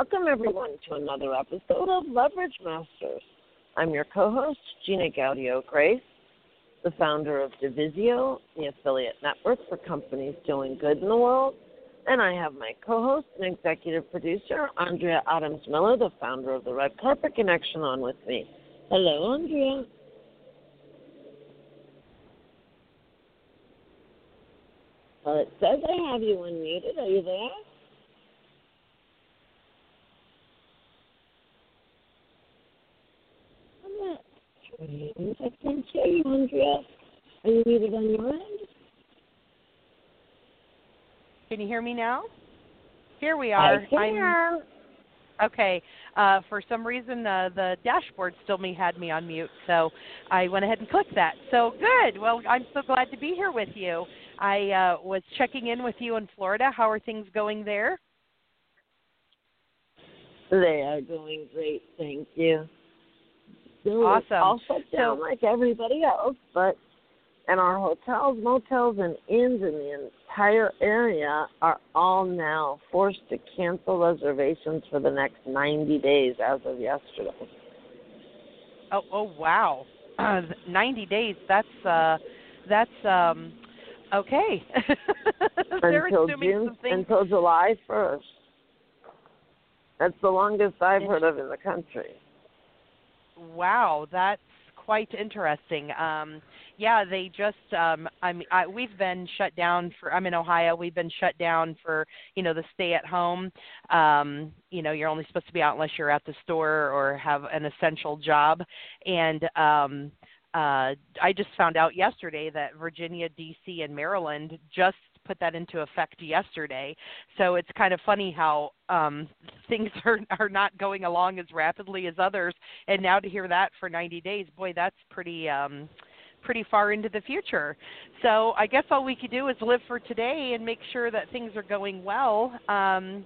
Welcome everyone to another episode of Leverage Masters. I'm your co host, Gina Gaudio Graves, the founder of Divisio, the affiliate network for companies doing good in the world. And I have my co host and executive producer, Andrea Adams Miller, the founder of the Red Carpet Connection, on with me. Hello, Andrea. Well, it says I have you unmuted. Are you there? I can't hear you, Andrea. Are you muted on your end? Can you hear me now? Here we are. I. I'm, okay. Uh, for some reason, uh, the dashboard still me had me on mute, so I went ahead and clicked that. So good. Well, I'm so glad to be here with you. I uh, was checking in with you in Florida. How are things going there? They are going great, thank you. Still Awesome. all shut down So- like everybody else, but and our hotels, motels, and inns in the entire area are all now forced to cancel reservations for the next 90 days as of yesterday. Oh, oh wow. Uh, 90 days. That's uh that's um okay. Until June, until July 1st. That's the longest I've heard of in the country. Wow, that's quite interesting. Um, yeah, they just um, I mean, I, we've been shut down for. I'm in Ohio. We've been shut down for you know the stay at home. Um, you know, you're only supposed to be out unless you're at the store or have an essential job. And um, uh, I just found out yesterday that Virginia, D.C., and Maryland just put that into effect yesterday. So it's kind of funny how um, things are are not going along as rapidly as others. And now to hear that for 90 days, boy, that's pretty. Um, pretty far into the future. So I guess all we could do is live for today and make sure that things are going well. Um,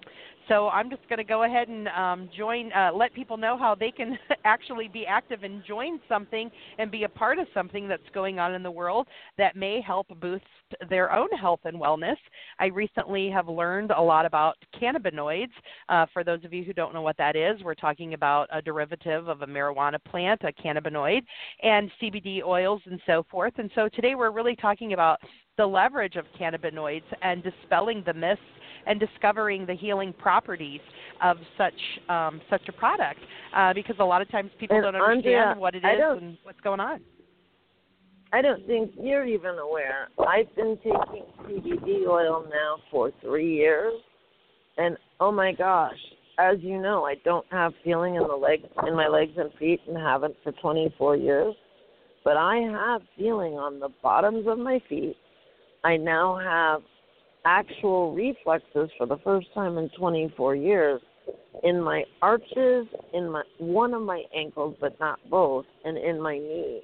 so I'm just going to go ahead and um, join, uh, let people know how they can actually be active and join something and be a part of something that's going on in the world that may help boost their own health and wellness. I recently have learned a lot about cannabinoids. Uh, for those of you who don't know what that is, we're talking about a derivative of a marijuana plant, a cannabinoid, and CBD oils and so forth. And so today we're really talking about the leverage of cannabinoids and dispelling the myths and discovering the healing properties of such um, such a product. Uh, because a lot of times people And don't understand Andrea, what it is and what's going on. I don't think you're even aware. I've been taking CBD oil now for three years, and oh my gosh, as you know, I don't have feeling in the legs, in my legs and feet, and haven't for 24 years. But I have feeling on the bottoms of my feet. I now have actual reflexes for the first time in 24 years in my arches, in my one of my ankles, but not both, and in my knee.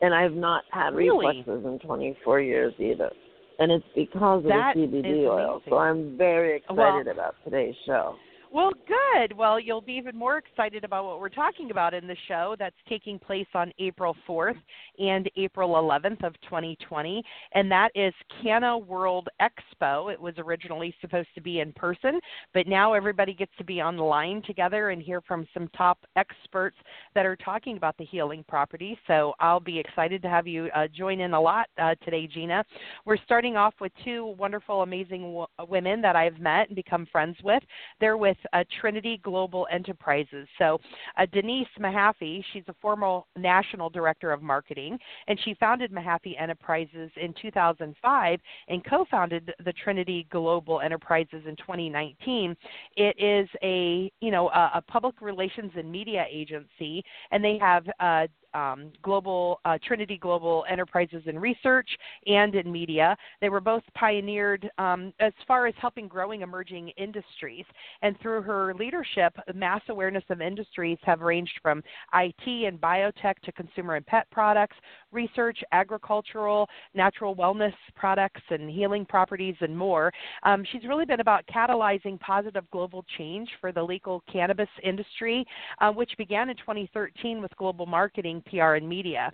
And I've not had Really? reflexes in 24 years either. And it's because of That the CBD oil. So I'm very excited Well- about today's show. Well, good. Well, you'll be even more excited about what we're talking about in the show that's taking place on April 4th and April 11th of 2020, and that is Canna World Expo. It was originally supposed to be in person, but now everybody gets to be online together and hear from some top experts that are talking about the healing properties. So I'll be excited to have you uh, join in a lot uh, today, Gina. We're starting off with two wonderful, amazing w- women that I've met and become friends with. They're with uh, Trinity Global Enterprises. So, uh, Denise Mahaffey, she's a former national director of marketing, and she founded Mahaffey Enterprises in 2005 and co-founded the Trinity Global Enterprises in 2019. It is a you know a, a public relations and media agency, and they have uh, um, global uh, Trinity Global Enterprises in research and in media. They were both pioneered um, as far as helping growing emerging industries. And through her leadership, mass awareness of industries have ranged from IT and biotech to consumer and pet products, research, agricultural, natural wellness products, and healing properties, and more. Um, she's really been about catalyzing positive global change for the legal cannabis industry, uh, which began in 2013 with global marketing, PR, and media.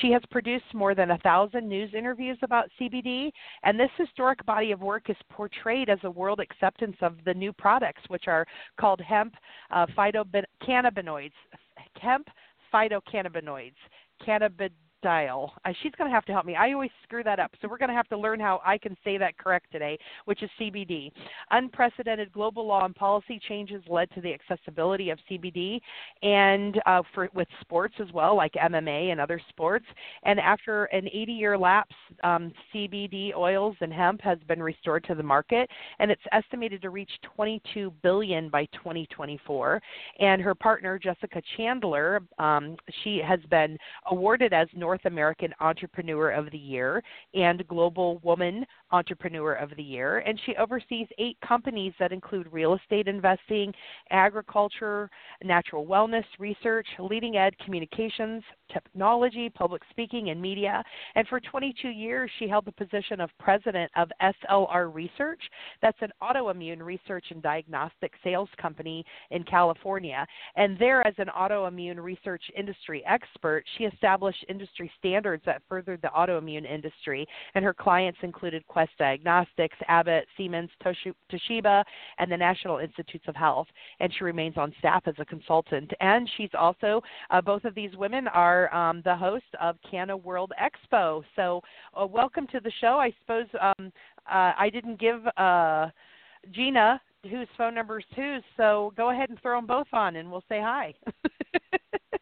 She has produced more than a thousand news interviews about CBD, and this historic body of work is portrayed as a world acceptance of the new products, which are called hemp uh, phytocannabinoids, hemp phytocannabinoids, cannabis dial. Uh, she's going to have to help me. I always screw that up. So we're going to have to learn how I can say that correct today, which is CBD. Unprecedented global law and policy changes led to the accessibility of CBD and uh, for with sports as well, like MMA and other sports. And after an 80-year lapse, um, CBD oils and hemp has been restored to the market, and it's estimated to reach 22 billion by 2024. And her partner Jessica Chandler, um, she has been awarded as North North American Entrepreneur of the Year and Global Woman Entrepreneur of the Year. And she oversees eight companies that include real estate investing, agriculture, natural wellness, research, leading ed, communications, technology, public speaking, and media. And for 22 years, she held the position of president of SLR Research. That's an autoimmune research and diagnostic sales company in California. And there, as an autoimmune research industry expert, she established industry industry standards that furthered the autoimmune industry, and her clients included Quest Diagnostics, Abbott, Siemens, Toshiba, and the National Institutes of Health. And she remains on staff as a consultant. And she's also, uh, both of these women are um, the host of Canna World Expo. So, uh, welcome to the show. I suppose um, uh, I didn't give uh, Gina whose phone number is whose, so go ahead and throw them both on and we'll say hi.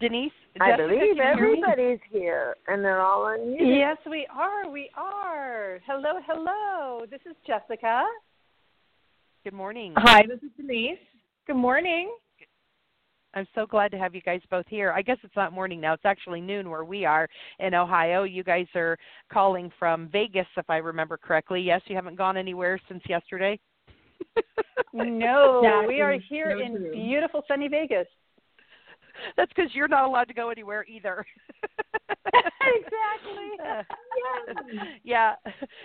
Denise? I Jessica, believe everybody's here and they're all unmuted. Yes, we are. We are. Hello, hello. This is Jessica. Good morning. Hi, this is Denise. Good morning. I'm so glad to have you guys both here. I guess it's not morning now. It's actually noon where we are in Ohio. You guys are calling from Vegas, if I remember correctly. Yes, you haven't gone anywhere since yesterday? no, we are here in beautiful sunny Vegas. That's because you're not allowed to go anywhere either. exactly. yeah.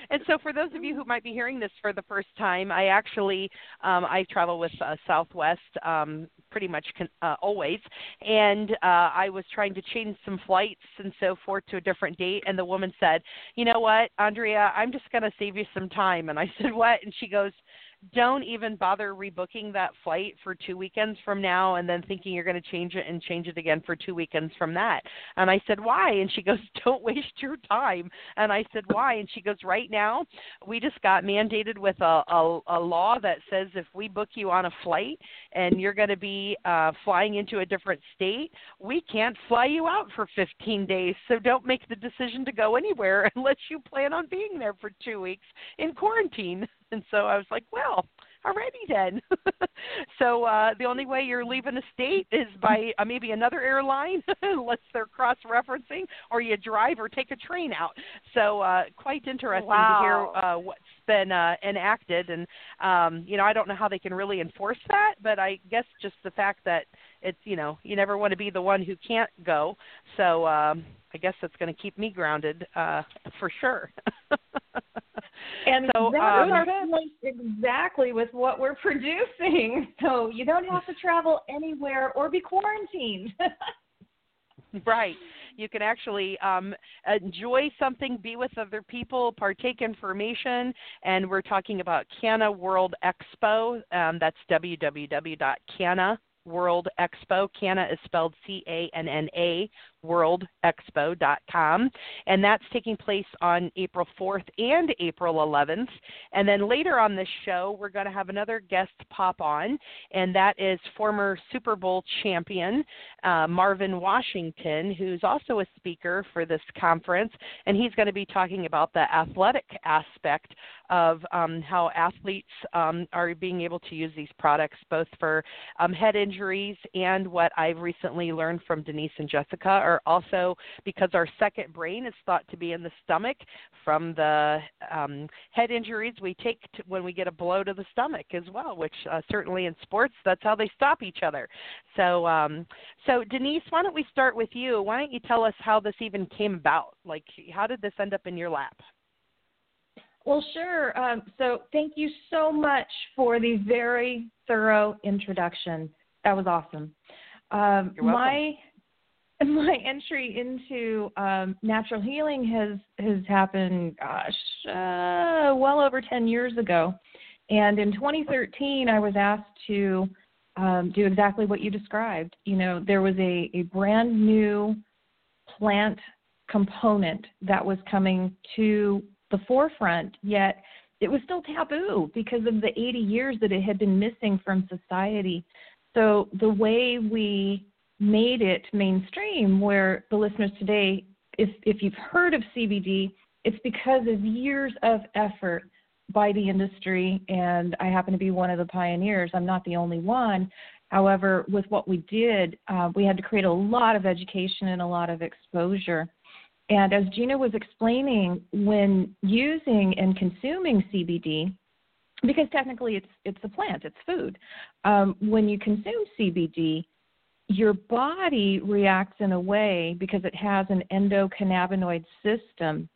And so, for those of you who might be hearing this for the first time, I actually um, I travel with uh, Southwest um, pretty much con- uh, always, and uh, I was trying to change some flights and so forth to a different date, and the woman said, "You know what, Andrea, I'm just going to save you some time." And I said, "What?" And she goes don't even bother rebooking that flight for two weekends from now and then thinking you're going to change it and change it again for two weekends from that. And I said, why? And she goes, don't waste your time. And I said, why? And she goes, right now, we just got mandated with a, a, a law that says if we book you on a flight and you're going to be uh, flying into a different state, we can't fly you out for 15 days. So don't make the decision to go anywhere unless you plan on being there for two weeks in quarantine. And so I was like, well, alrighty then. so uh, the only way you're leaving the state is by uh, maybe another airline, unless they're cross-referencing, or you drive or take a train out. So uh, quite interesting wow. to hear uh, what's been uh, enacted, and um, you know I don't know how they can really enforce that, but I guess just the fact that it's you know you never want to be the one who can't go. So um, I guess that's going to keep me grounded uh, for sure. And so, that um, exactly with what we're producing. So you don't have to travel anywhere or be quarantined. right. You can actually um, enjoy something, be with other people, partake information, and we're talking about Canna World Expo. Um, that's www.canna World Expo. Canna is spelled C A N N A worldexpo.com. And that's taking place on April 4th and April 11th. And then later on this show, we're going to have another guest pop on, and that is former Super Bowl champion uh, Marvin Washington, who's also a speaker for this conference. And he's going to be talking about the athletic aspect of um, how athletes um, are being able to use these products both for um, head injuries and what I've recently learned from Denise and Jessica are also because our second brain is thought to be in the stomach from the um, head injuries we take to, when we get a blow to the stomach as well, which uh, certainly in sports that's how they stop each other. So, um, so Denise, why don't we start with you? Why don't you tell us how this even came about? Like, how did this end up in your lap? Well, sure. Um, so, thank you so much for the very thorough introduction. That was awesome. Um, my my entry into um, natural healing has has happened, gosh, uh, well over ten years ago. And in 2013, I was asked to um, do exactly what you described. You know, there was a, a brand new plant component that was coming to the forefront, yet it was still taboo because of the 80 years that it had been missing from society. So the way we made it mainstream, where the listeners today, if if you've heard of CBD, it's because of years of effort by the industry, and I happen to be one of the pioneers. I'm not the only one. However, with what we did, uh, we had to create a lot of education and a lot of exposure. And as Gina was explaining, when using and consuming CBD, because technically it's it's a plant, it's food. Um, when you consume CBD, your body reacts in a way because it has an endocannabinoid system,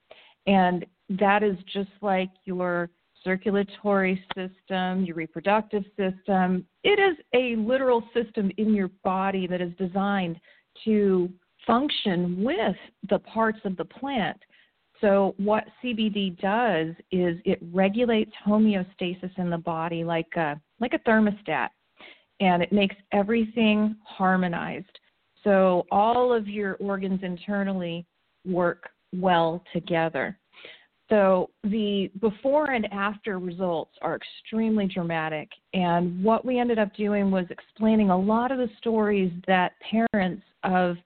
and that is just like your circulatory system, your reproductive system. It is a literal system in your body that is designed to function with the parts of the plant. So, what CBD does is it regulates homeostasis in the body like a, like a thermostat and it makes everything harmonized. So all of your organs internally work well together. So the before and after results are extremely dramatic. And what we ended up doing was explaining a lot of the stories that parents of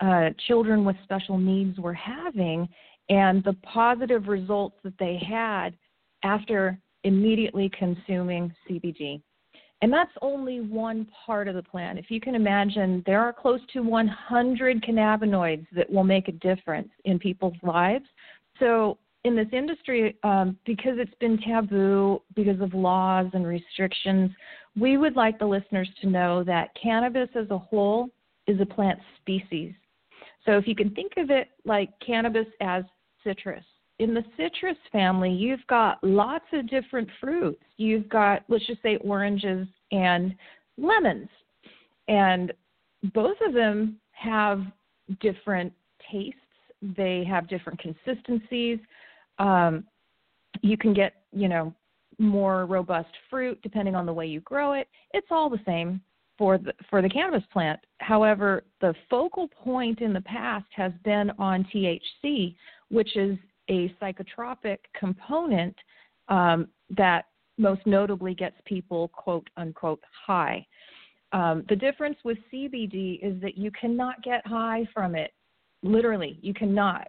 uh, children with special needs were having and the positive results that they had after immediately consuming CBD. And that's only one part of the plan. If you can imagine, there are close to 100 cannabinoids that will make a difference in people's lives. So, in this industry, um, because it's been taboo because of laws and restrictions, we would like the listeners to know that cannabis as a whole is a plant species. So, if you can think of it like cannabis as citrus, in the citrus family, you've got lots of different fruits. You've got, let's just say, oranges and lemons. And both of them have different tastes, they have different consistencies. Um, you can get, you know, more robust fruit depending on the way you grow it. It's all the same for the for the cannabis plant. However, the focal point in the past has been on THC, which is a psychotropic component um, that most notably gets people quote unquote high. Um, the difference with CBD is that you cannot get high from it. Literally, you cannot.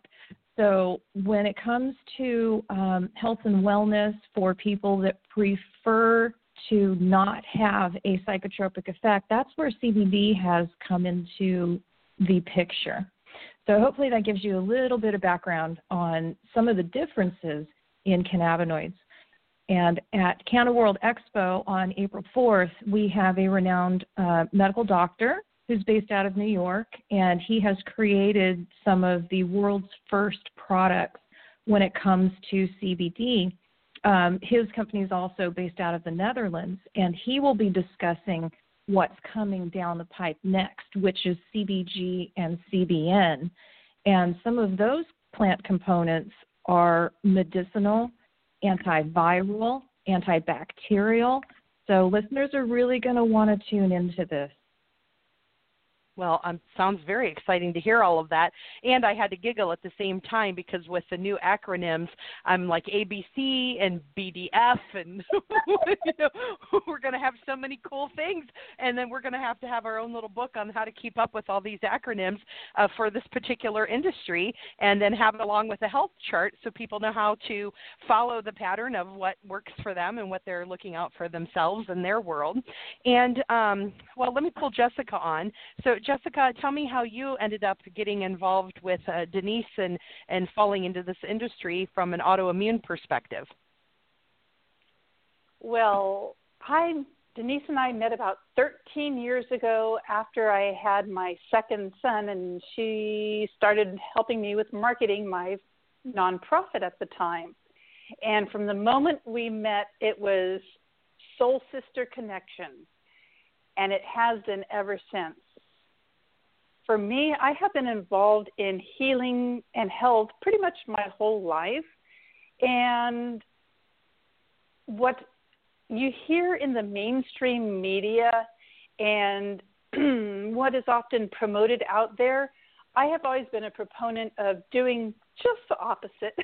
So, when it comes to um, health and wellness for people that prefer to not have a psychotropic effect, that's where CBD has come into the picture. So hopefully that gives you a little bit of background on some of the differences in cannabinoids. And at Canna World Expo on April 4th, we have a renowned uh, medical doctor who's based out of New York, and he has created some of the world's first products when it comes to CBD. Um, his company is also based out of the Netherlands, and he will be discussing what's coming down the pipe next, which is CBG and CBN. And some of those plant components are medicinal, antiviral, antibacterial. So listeners are really going to want to tune into this. Well, um, sounds very exciting to hear all of that. And I had to giggle at the same time because with the new acronyms, I'm like ABC and BDF, and you know, we're going to have so many cool things. And then we're going to have to have our own little book on how to keep up with all these acronyms uh, for this particular industry, and then have it along with a health chart so people know how to follow the pattern of what works for them and what they're looking out for themselves and their world. And um, well, let me pull Jessica on. So Jessica, tell me how you ended up getting involved with uh, Denise and, and falling into this industry from an autoimmune perspective. Well, I Denise and I met about 13 years ago after I had my second son, and she started helping me with marketing my nonprofit at the time. And from the moment we met, it was soul sister connection, and it has been ever since for me, I have been involved in healing and health pretty much my whole life. And what you hear in the mainstream media and what is often promoted out there, I have always been a proponent of doing just the opposite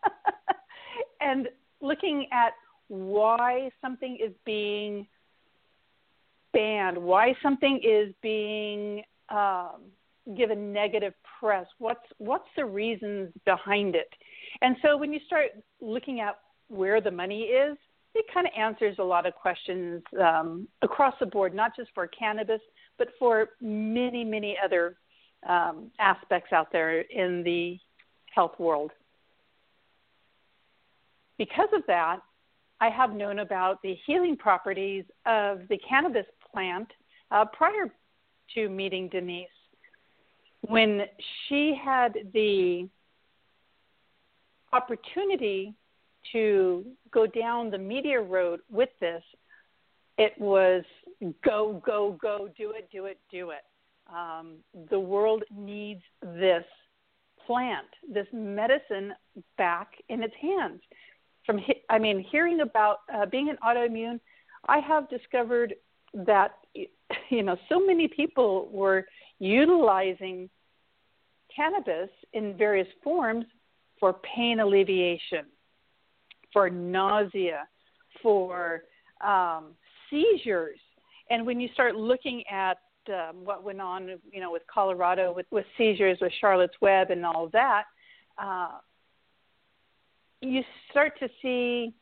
and looking at why something is being banned, why something is being um, given negative press? What's what's the reasons behind it? And so when you start looking at where the money is, it kind of answers a lot of questions um, across the board, not just for cannabis, but for many many other um, aspects out there in the health world. Because of that, I have known about the healing properties of the cannabis plant uh, prior to meeting Denise. When she had the opportunity to go down the media road with this, it was go, go, go, do it, do it, do it. Um, the world needs this plant, this medicine back in its hands. From, I mean, hearing about uh, being an autoimmune, I have discovered that you know so many people were utilizing cannabis in various forms for pain alleviation, for nausea, for um, seizures. And when you start looking at um, what went on, you know, with Colorado with, with seizures, with Charlotte's Web, and all that, uh, you start to see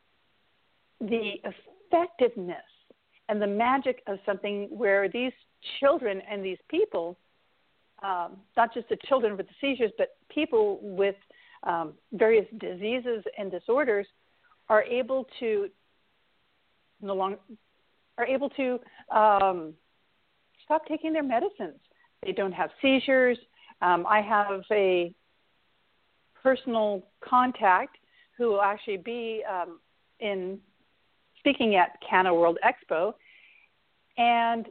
the effectiveness and the magic of something where these children and these people, um, not just the children with the seizures, but people with um, various diseases and disorders, are able to no longer are able to um, stop taking their medicines. They don't have seizures. Um, I have a personal contact who will actually be um, in speaking at Canna World Expo, and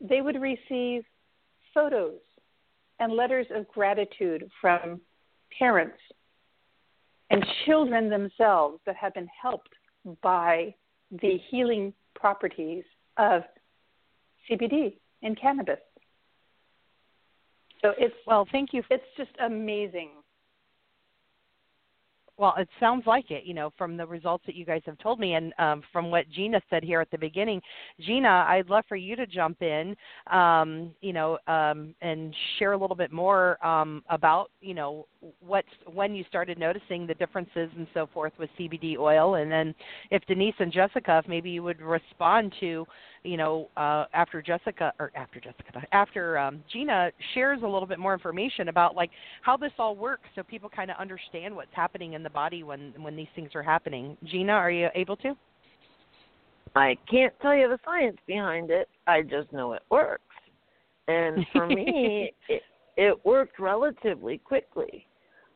they would receive photos and letters of gratitude from parents and children themselves that have been helped by the healing properties of CBD and cannabis. So it's well, thank you. It's just amazing well, it sounds like it, you know, from the results that you guys have told me, and um, from what Gina said here at the beginning. Gina, I'd love for you to jump in, um, you know, um, and share a little bit more um, about, you know, what's when you started noticing the differences and so forth with CBD oil, and then if Denise and Jessica, if maybe you would respond to, you know, uh, after Jessica or after Jessica, after um, Gina shares a little bit more information about like how this all works, so people kind of understand what's happening in the body when when these things are happening. Gina, are you able to? I can't tell you the science behind it. I just know it works. And for me, it, it worked relatively quickly.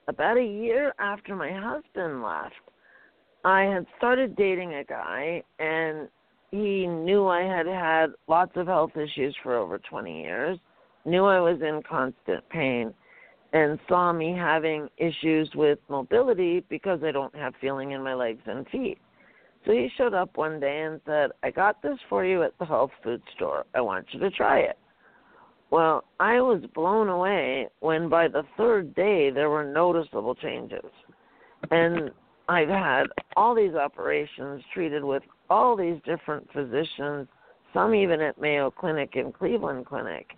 About a year after my husband left, I had started dating a guy, and he knew I had had lots of health issues for over 20 years, knew I was in constant pain, and saw me having issues with mobility because I don't have feeling in my legs and feet. So he showed up one day and said, I got this for you at the health food store. I want you to try it. Well, I was blown away when by the third day there were noticeable changes. And I've had all these operations treated with all these different physicians, some even at Mayo Clinic and Cleveland Clinic,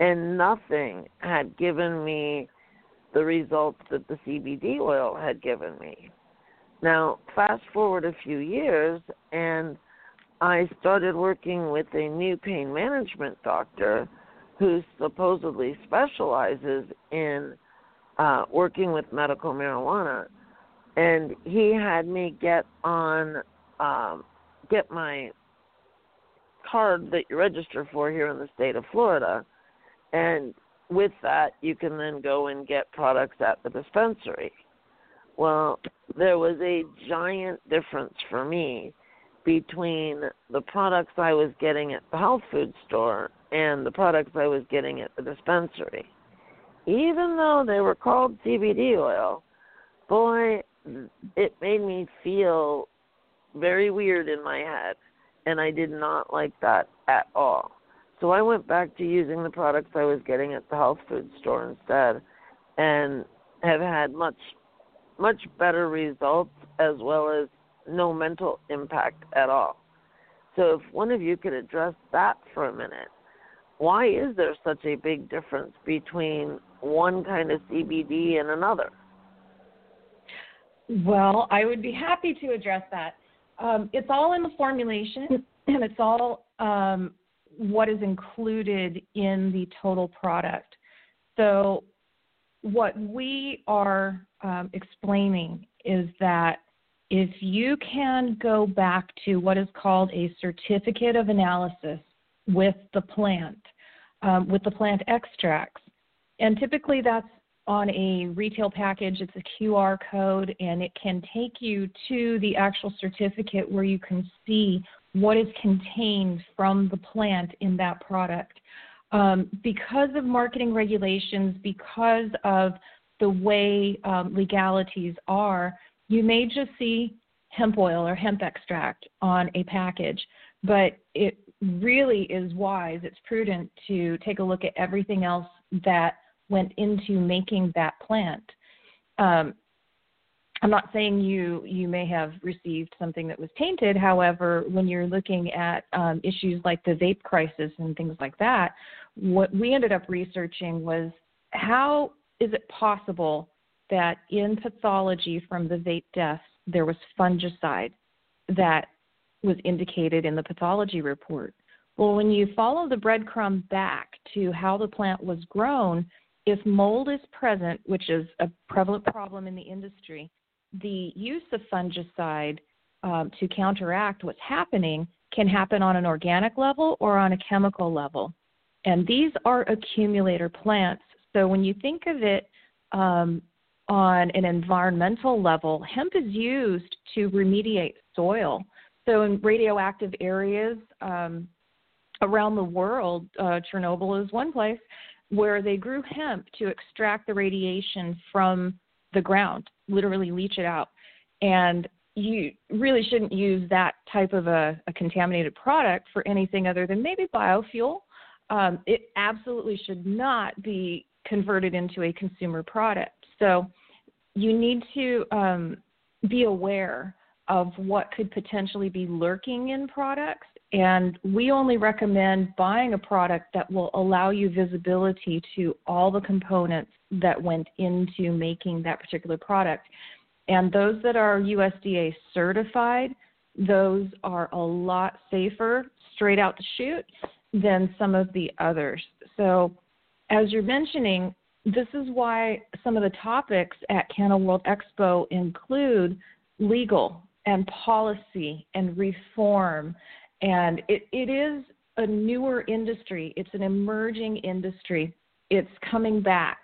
and nothing had given me the results that the CBD oil had given me. Now, fast forward a few years, and I started working with a new pain management doctor who supposedly specializes in uh, working with medical marijuana. And he had me get on, um, get my card that you register for here in the state of Florida. And with that, you can then go and get products at the dispensary. Well, there was a giant difference for me between the products I was getting at the health food store and the products I was getting at the dispensary. Even though they were called CBD oil, boy, it made me feel very weird in my head, and I did not like that at all. So I went back to using the products I was getting at the health food store instead, and have had much, much better results as well as no mental impact at all. So if one of you could address that for a minute, why is there such a big difference between one kind of CBD and another? Well, I would be happy to address that. Um, it's all in the formulation, and it's all um, what is included in the total product. So, what we are um, explaining is that if you can go back to what is called a certificate of analysis with the plant, um, with the plant extracts, and typically that's on a retail package, it's a QR code, and it can take you to the actual certificate where you can see what is contained from the plant in that product. Um, because of marketing regulations, because of the way um, legalities are, you may just see hemp oil or hemp extract on a package, but it really is wise, it's prudent to take a look at everything else that went into making that plant. Um, I'm not saying you you may have received something that was tainted. However, when you're looking at um, issues like the vape crisis and things like that, what we ended up researching was how is it possible that in pathology from the vape deaths there was fungicide that was indicated in the pathology report. Well, when you follow the breadcrumb back to how the plant was grown, if mold is present, which is a prevalent problem in the industry, the use of fungicide um, to counteract what's happening can happen on an organic level or on a chemical level. And these are accumulator plants. So when you think of it um, on an environmental level, hemp is used to remediate soil. So in radioactive areas um, around the world, uh, Chernobyl is one place where they grew hemp to extract the radiation from the ground, literally leach it out. And you really shouldn't use that type of a, a contaminated product for anything other than maybe biofuel. Um, it absolutely should not be converted into a consumer product. So you need to um, be aware of what could potentially be lurking in products. And we only recommend buying a product that will allow you visibility to all the components that went into making that particular product. And those that are USDA certified, those are a lot safer straight out the chute than some of the others. So, as you're mentioning, this is why some of the topics at Canna World Expo include legal and policy and reform. And it, it is a newer industry, it's an emerging industry, it's coming back.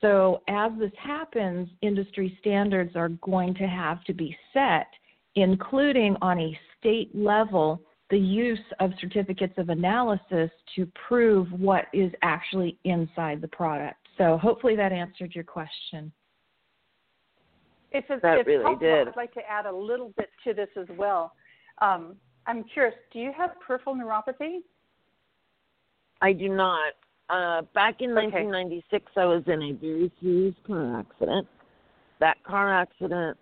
So, as this happens, industry standards are going to have to be set, including on a state level the use of certificates of analysis to prove what is actually inside the product. So, hopefully, that answered your question. If it's, that if really possible, did. I'd like to add a little bit to this as well. Um, I'm curious, do you have peripheral neuropathy? I do not. Uh, back in Okay. 1996, I was in a very serious car accident. That car accident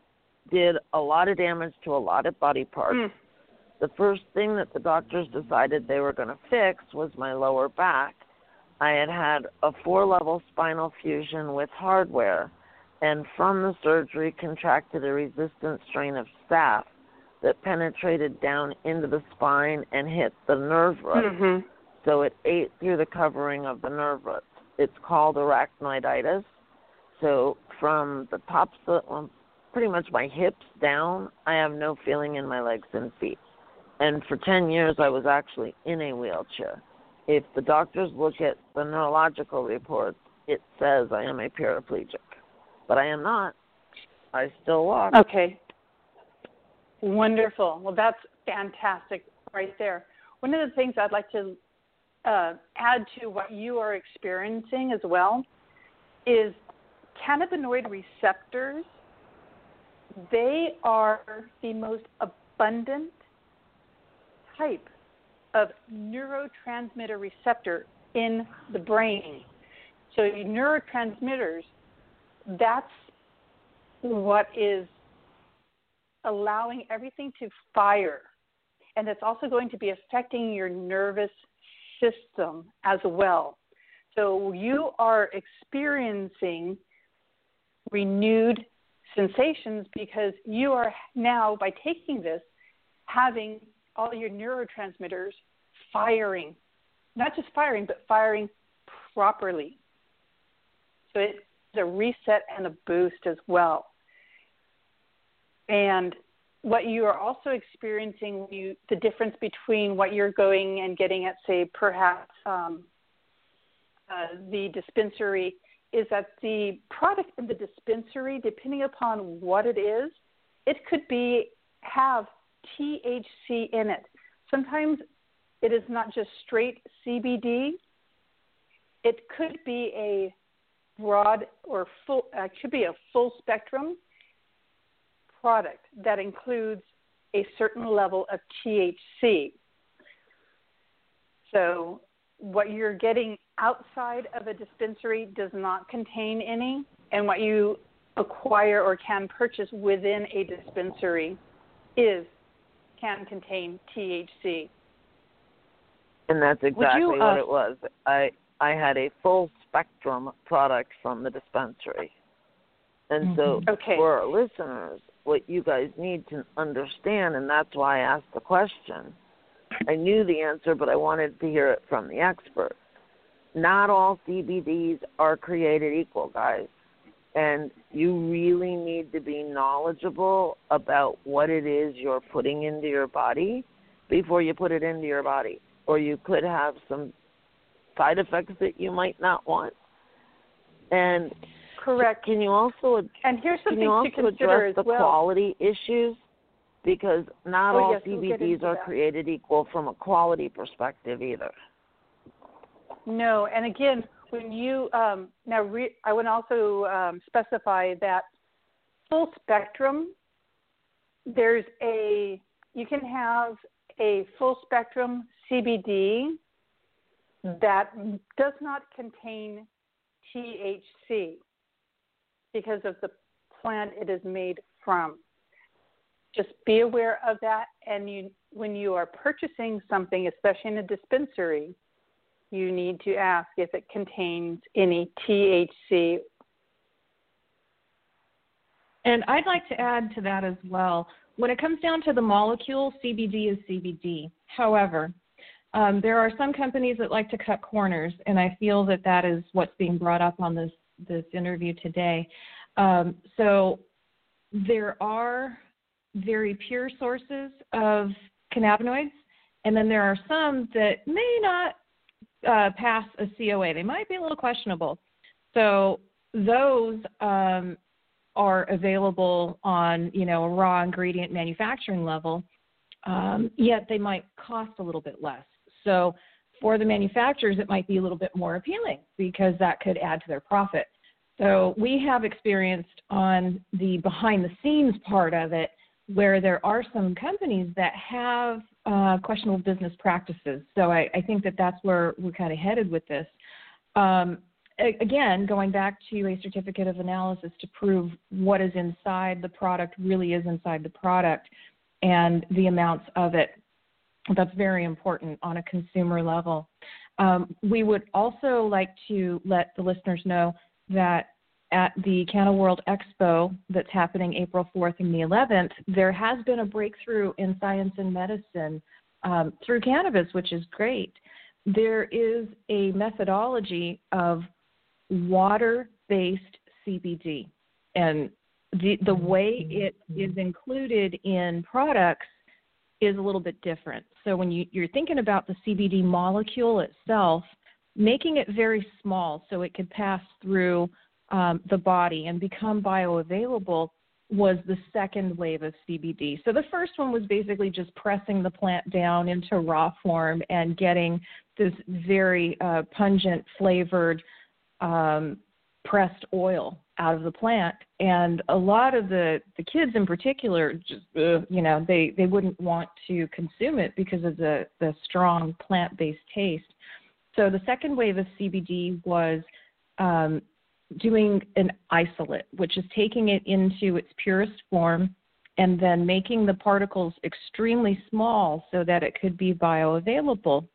did a lot of damage to a lot of body parts. Mm. The first thing that the doctors decided they were going to fix was my lower back. I had had a four level spinal fusion with hardware, and from the surgery, contracted a resistant strain of staph that penetrated down into the spine and hit the nerve root Mhm. so it ate through the covering of the nerve root. It's called arachnoiditis. So from the tops, of, um, pretty much my hips down, I have no feeling in my legs and feet. And for 10 years, I was actually in a wheelchair. If the doctors look at the neurological reports, it says I am a paraplegic, but I am not. I still walk. Okay. Wonderful. Well, that's fantastic right there. One of the things I'd like to uh, add to what you are experiencing as well is cannabinoid receptors. They are the most abundant type of neurotransmitter receptor in the brain. So, neurotransmitters, that's what is allowing everything to fire. And it's also going to be affecting your nervous system as well. So you are experiencing renewed sensations because you are now, by taking this, having all your neurotransmitters firing. Not just firing, but firing properly. So it's a reset and a boost as well. And what you are also experiencing, you, the difference between what you're going and getting at, say, perhaps um, uh, the dispensary, is that the product in the dispensary, depending upon what it is, it could be have THC in it. Sometimes it is not just straight CBD. It could be a broad or full. Uh, it could be a full spectrum product that includes a certain level of THC. So, what you're getting outside of a dispensary does not contain any, and what you acquire or can purchase within a dispensary is can contain THC. And that's exactly you, what uh, it was. I I had a full spectrum product from the dispensary. And so Okay. for our listeners, what you guys need to understand and that's why I asked the question. I knew the answer but I wanted to hear it from the expert. Not all CBDs are created equal, guys. And you really need to be knowledgeable about what it is you're putting into your body before you put it into your body. Or you could have some side effects that you might not want. And Correct. can you also And here's can you also to consider address the well. quality issues? Because not Oh, all yes, we'll CBDs are that. created equal from a quality perspective either. No, and again, when you um, now, re, I would also um, specify that full spectrum. There's a you can have a full spectrum CBD that does not contain THC because of the plant it is made from. Just be aware of that, and you when you are purchasing something, especially in a dispensary, you need to ask if it contains any THC. And I'd like to add to that as well. When it comes down to the molecule, CBD is CBD. However, um, there are some companies that like to cut corners, and I feel that that is what's being brought up on this this interview today. Um, so there are very pure sources of cannabinoids, and then there are some that may not uh, pass a COA. They might be a little questionable. So those um, are available on you know a raw ingredient manufacturing level, um, yet they might cost a little bit less. So for the manufacturers, it might be a little bit more appealing because that could add to their profit. So we have experienced on the behind the scenes part of it where there are some companies that have uh, questionable business practices. So I, I think that that's where we're kind of headed with this. um, again, going back to a certificate of analysis to prove what is inside the product really is inside the product and the amounts of it. That's very important on a consumer level. Um, we would also like to let the listeners know that at the Canna World Expo that's happening April 4th and the 11th, there has been a breakthrough in science and medicine um, through cannabis, which is great. There is a methodology of water based CBD. And the, the way it is included in products is a little bit different. So when you, you're thinking about the CBD molecule itself, making it very small so it could pass through um, the body and become bioavailable was the second wave of CBD. So the first one was basically just pressing the plant down into raw form and getting this very uh, pungent flavored um, pressed oil out of the plant. And a lot of the the kids in particular just uh, you know they they wouldn't want to consume it because of the the strong plant based taste. So the second wave of cbd was um, doing an isolate which is taking it into its purest form and then making the particles extremely small so that it could be bioavailable.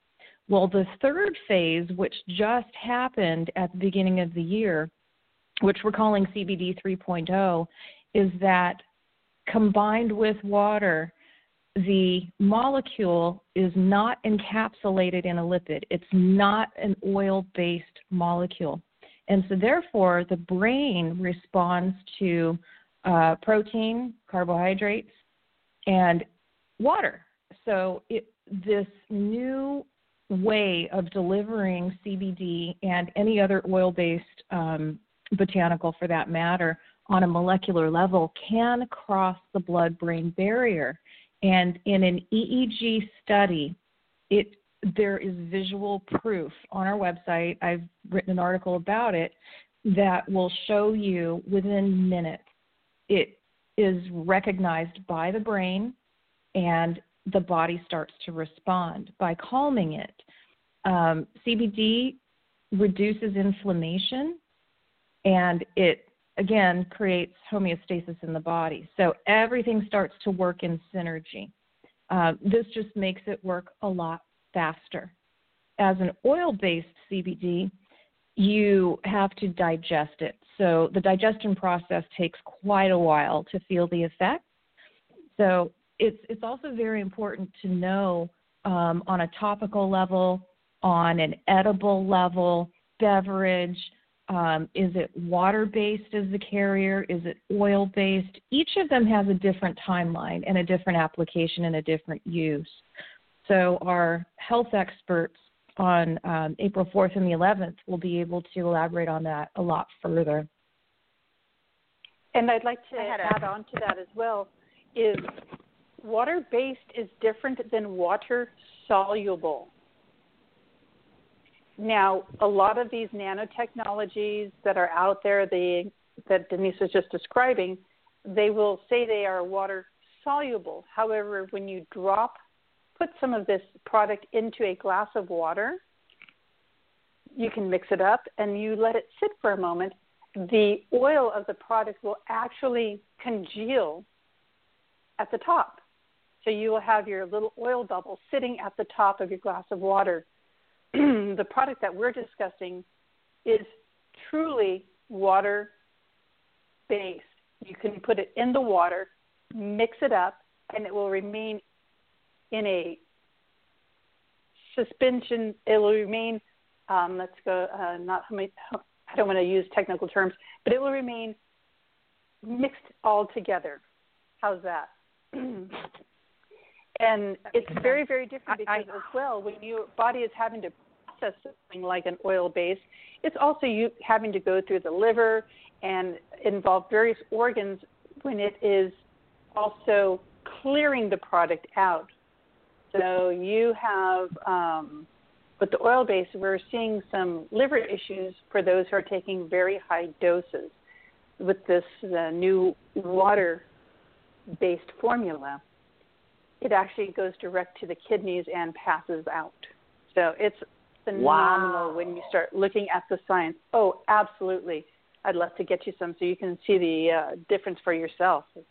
Well, the third phase, which just happened at the beginning of the year, which we're calling CBD 3.0, is that combined with water, the molecule is not encapsulated in a lipid. It's not an oil based molecule. And so, therefore, the brain responds to uh, protein, carbohydrates, and water. So, it, this new way of delivering CBD and any other oil based um, botanical for that matter on a molecular level can cross the blood brain barrier. And in an EEG study, it there is visual proof on our website. I've written an article about it that will show you within minutes it is recognized by the brain and the body starts to respond by calming it. Um, CBD reduces inflammation and it again creates homeostasis in the body. So everything starts to work in synergy. Uh, this just makes it work a lot faster. As an oil based CBD, you have to digest it. So the digestion process takes quite a while to feel the effect. So it's it's also very important to know um, on a topical level, on an edible level, beverage. Um, is it water based as the carrier? Is it oil based? Each of them has a different timeline and a different application and a different use. So, our health experts on um, April 4th and the 11th will be able to elaborate on that a lot further. And I'd like to add on to that as well is water based is different than water soluble. Now, a lot of these nanotechnologies that are out there, they, that Denise was just describing, they will say they are water soluble. However, when you drop, put some of this product into a glass of water, you can mix it up and you let it sit for a moment. The oil of the product will actually congeal at the top. So you will have your little oil bubble sitting at the top of your glass of water. the product that we're discussing is truly water based. You can put it in the water, mix it up, and it will remain in a suspension. It will remain, um, let's go, uh, not, I don't want to use technical terms, but it will remain mixed all together. How's that? and it's very very different because I, as well when your body is having to process something like an oil base it's also you having to go through the liver and involve various organs when it is also clearing the product out. So you have um, with the oil base we're seeing some liver issues for those who are taking very high doses with this uh, new water based formula it actually goes direct to the kidneys and passes out. So it's phenomenal wow. when you start looking at the science. Oh, absolutely. I'd love to get you some so you can see the uh, difference for yourself. If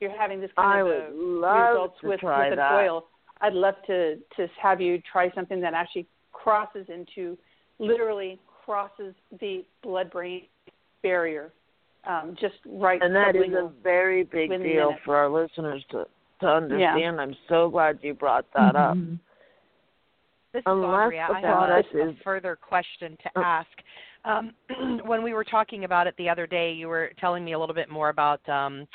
you're having this kind I of uh, results with, with an oil, I'd love to to have you try something that actually crosses into, literally crosses the blood-brain barrier, um, just right. And that is a very big deal minutes. for our listeners to to understand. I'm so glad you brought that up. Mhm. This is Unless Andrea. the I have product a, a further question to Oh. ask. Um, when we were talking about it the other day, you were telling me a little bit more about um,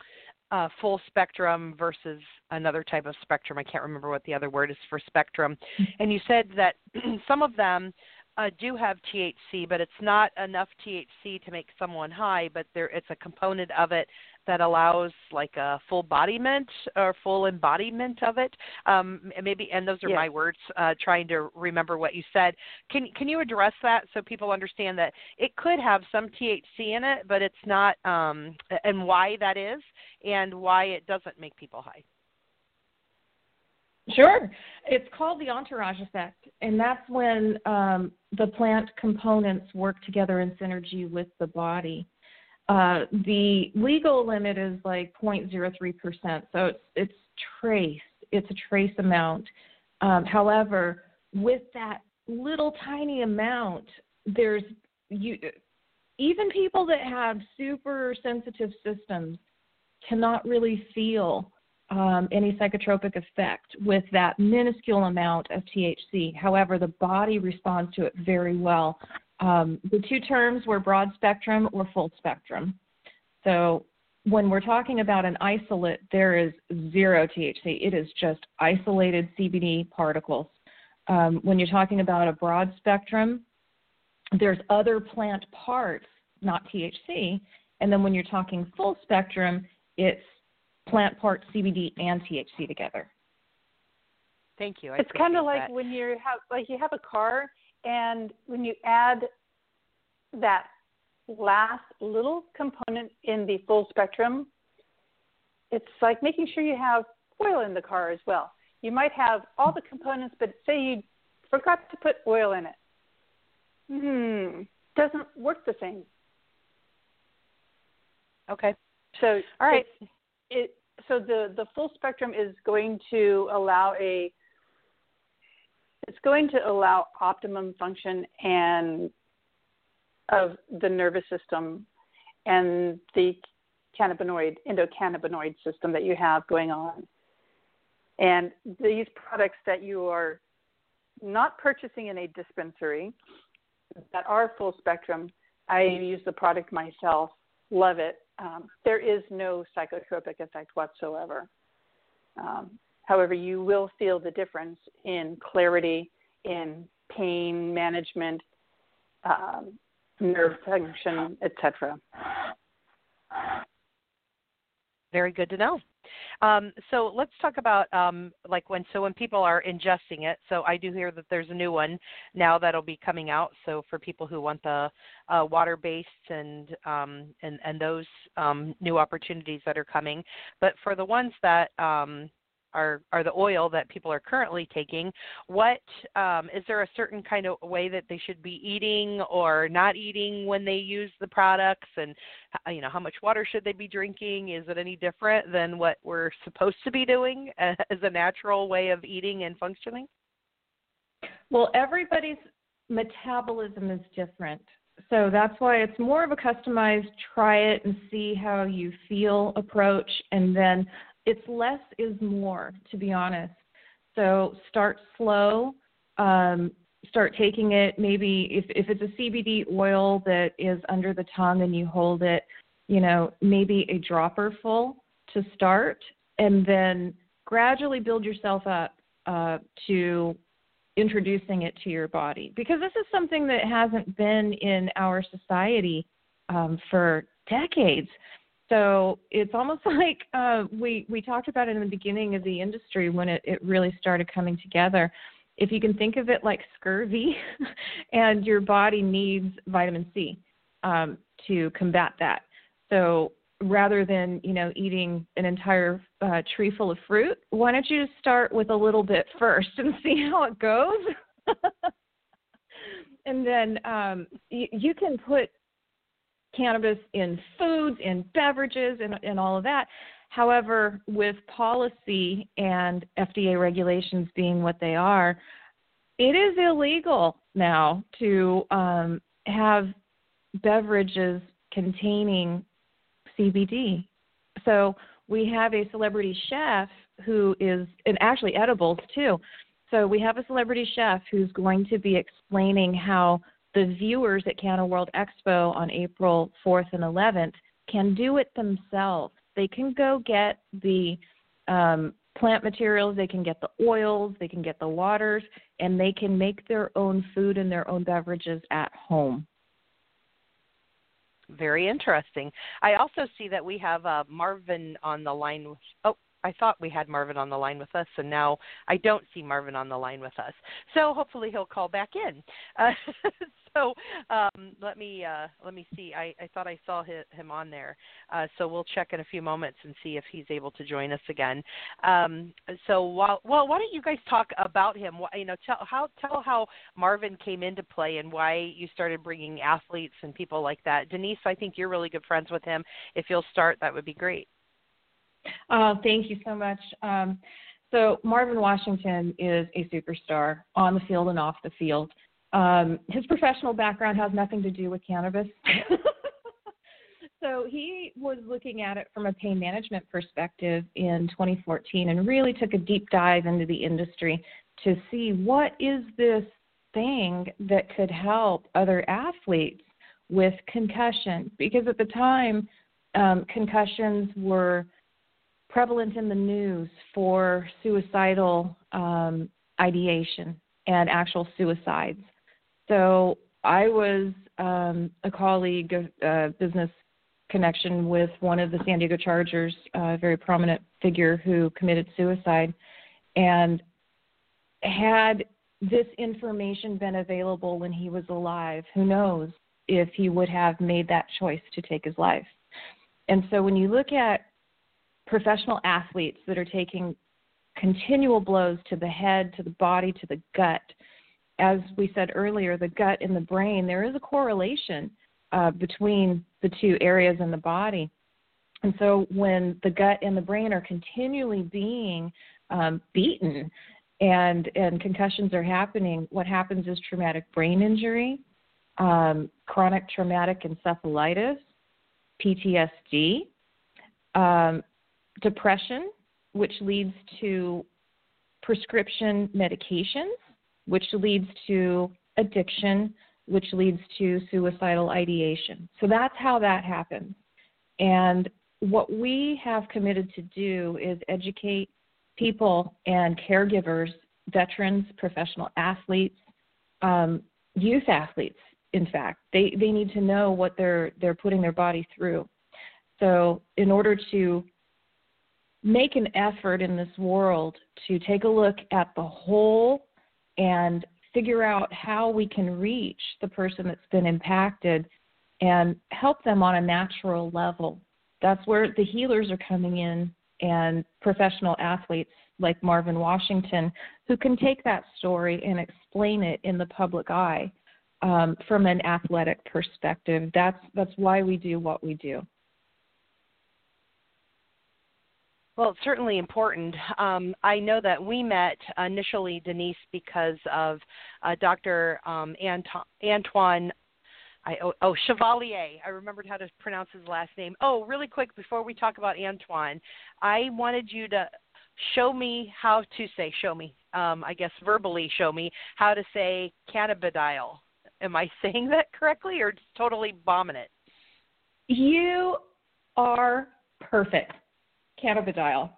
uh, full spectrum versus another type of spectrum. I can't remember what the other word is for spectrum. And you said that some of them uh, do have THC, but it's not enough THC to make someone high. But there, it's a component of it that allows like a full embodiment or full embodiment of it. Um, maybe, and those are Yes. my words. Uh, trying to remember what you said. Can can you address that so people understand that it could have some THC in it, but it's not, um, and why that is, and why it doesn't make people high. Sure. It's called the entourage effect, and that's when um, the plant components work together in synergy with the body. Uh, the legal limit is like 0.03%, so it's, it's trace. It's a trace amount. Um, however, with that little tiny amount, there's you even people that have super sensitive systems cannot really feel um, any psychotropic effect with that minuscule amount of THC. However, the body responds to it very well. Um, the two terms were broad spectrum or full spectrum. So when we're talking about an isolate, there is zero THC. It is just isolated CBD particles. Um, when you're talking about a broad spectrum, there's other plant parts, not THC. And then when you're talking full spectrum, it's plant part CBD and THC together. Thank you. I it's kind of like that. when you have like you have a car and when you add that last little component in the full spectrum it's like making sure you have oil in the car as well you might have all the components but say you forgot to put oil in it hmm doesn't work the same Okay. so All right. It so the the full spectrum is going to allow a it's going to allow optimum function and of the nervous system and the cannabinoid endocannabinoid system that you have going on. And these products that you are not purchasing in a dispensary that are full spectrum i use the product myself love it um, there is no psychotropic effect whatsoever. Um, however, you will feel the difference in clarity, in pain management, um, nerve function, etc. Very good to know. Um, so let's talk about um, like when so when people are ingesting it. So I do hear that there's a new one now that'll be coming out. So for people who want the uh, water based and um, and and those um, new opportunities that are coming, but for the ones that um, are are the oil that people are currently taking. What um, is there a certain kind of way that they should be eating or not eating when they use the products, and you know how much water should they be drinking? Is it any different than what we're supposed to be doing as a natural way of eating and functioning? Well, everybody's metabolism is different. So that's why it's more of a customized try it and see how you feel approach. And then it's less is more, to be honest. So start slow. Um, start taking it maybe if, if it's a CBD oil that is under the tongue and you hold it, you know, maybe a dropper full to start and then gradually build yourself up uh, to introducing it to your body because this is something that hasn't been in our society um, for decades. So it's almost like uh, we we talked about it in the beginning of the industry when it, it really started coming together. If you can think of it like scurvy, and your body needs vitamin C um, to combat that. So rather than you know eating an entire uh, tree full of fruit, why don't you just start with a little bit first and see how it goes? and then um, you, you can put cannabis in foods, in beverages, and, and all of that. However, with policy and FDA regulations being what they are, it is illegal now to um, have beverages containing CBD. So we have a celebrity chef who is, and actually edibles too. So we have a celebrity chef who's going to be explaining how the viewers at Canna World Expo on April 4th and 11th can do it themselves. They can go get the um, plant materials, they can get the oils, they can get the waters, and they can make their own food and their own beverages at home. Very interesting. I also see that we have uh, Marvin on the line. With, oh, I thought we had Marvin on the line with us, and now I don't see Marvin on the line with us. So hopefully he'll call back in. Uh, so um, let me uh, let me see. I, I thought I saw him on there, uh, so we'll check in a few moments and see if he's able to join us again. Um, so while, well, why don't you guys talk about him? You know, tell how tell how Marvin came into play and why you started bringing athletes and people like that. Denise, I think you're really good friends with him. If you'll start, that would be great. Uh, thank you so much. Um, so Marvin Washington is a superstar on the field and off the field. Um, his professional background has nothing to do with cannabis. so he was looking at it from a pain management perspective in 2014 and really took a deep dive into the industry to see what is this thing that could help other athletes with concussion because at the time um, concussions were prevalent in the news for suicidal um, ideation and actual suicides. So I was um, a colleague, a uh, business connection with one of the San Diego Chargers, a uh, very prominent figure who committed suicide. And had this information been available when he was alive, who knows if he would have made that choice to take his life. And so when you look at professional athletes that are taking continual blows to the head, to the body, to the gut. As we said earlier, the gut and the brain, there is a correlation uh, between the two areas in the body. And so when the gut and the brain are continually being um, beaten and, and concussions are happening, what happens is traumatic brain injury, um, chronic traumatic encephalitis, PTSD, um, depression, which leads to prescription medications, which leads to addiction, which leads to suicidal ideation. So that's how that happens. And what we have committed to do is educate people and caregivers, veterans, professional athletes, um, youth athletes. In fact, they, they need to know what they're they're putting their body through. So, in order to make an effort in this world to take a look at the whole and figure out how we can reach the person that's been impacted and help them on a natural level. That's where the healers are coming in and professional athletes like Marvin Washington who can take that story and explain it in the public eye um, from an athletic perspective. That's that's why we do what we do. Well, it's certainly important. Um, I know that we met initially, Denise, because of uh, Dr. Um, Antoine. I, oh, oh, Chevalier. I remembered how to pronounce his last name. Oh, really quick before we talk about Antoine, I wanted you to show me how to say, show me, um, I guess verbally show me how to say cannabidiol. Am I saying that correctly or totally bombing it? You are perfect cannabidiol.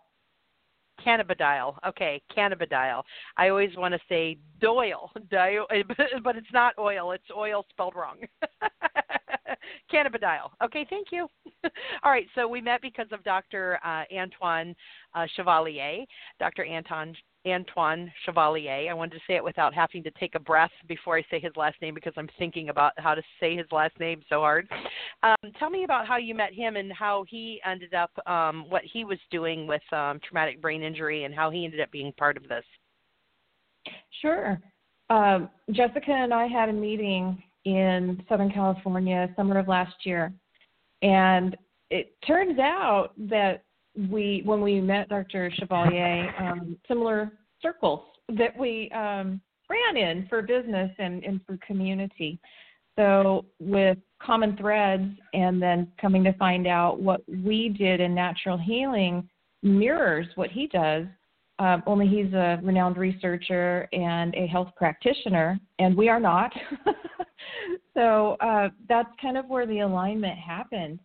Cannabidiol. Okay, cannabidiol. I always want to say Doyle, but it's not oil. It's oil spelled wrong. cannabidiol. Okay, thank you. All right, so we met because of Dr. Uh, Antoine uh, Chevalier. Dr. Anton Antoine Chevalier. I wanted to say it without having to take a breath before I say his last name because I'm thinking about how to say his last name so hard. Um, tell me about how you met him and how he ended up, um, what he was doing with um, traumatic brain injury and how he ended up being part of this. Sure. um, Jessica and I had a meeting in Southern California summer of last year, and it turns out that we, when we met Dr. Chevalier, um, similar circles that we um, ran in for business and, and for community. So with common threads, and then coming to find out what we did in natural healing mirrors what he does. Um, only he's a renowned researcher and a health practitioner, and we are not. so uh, that's kind of where the alignment happened.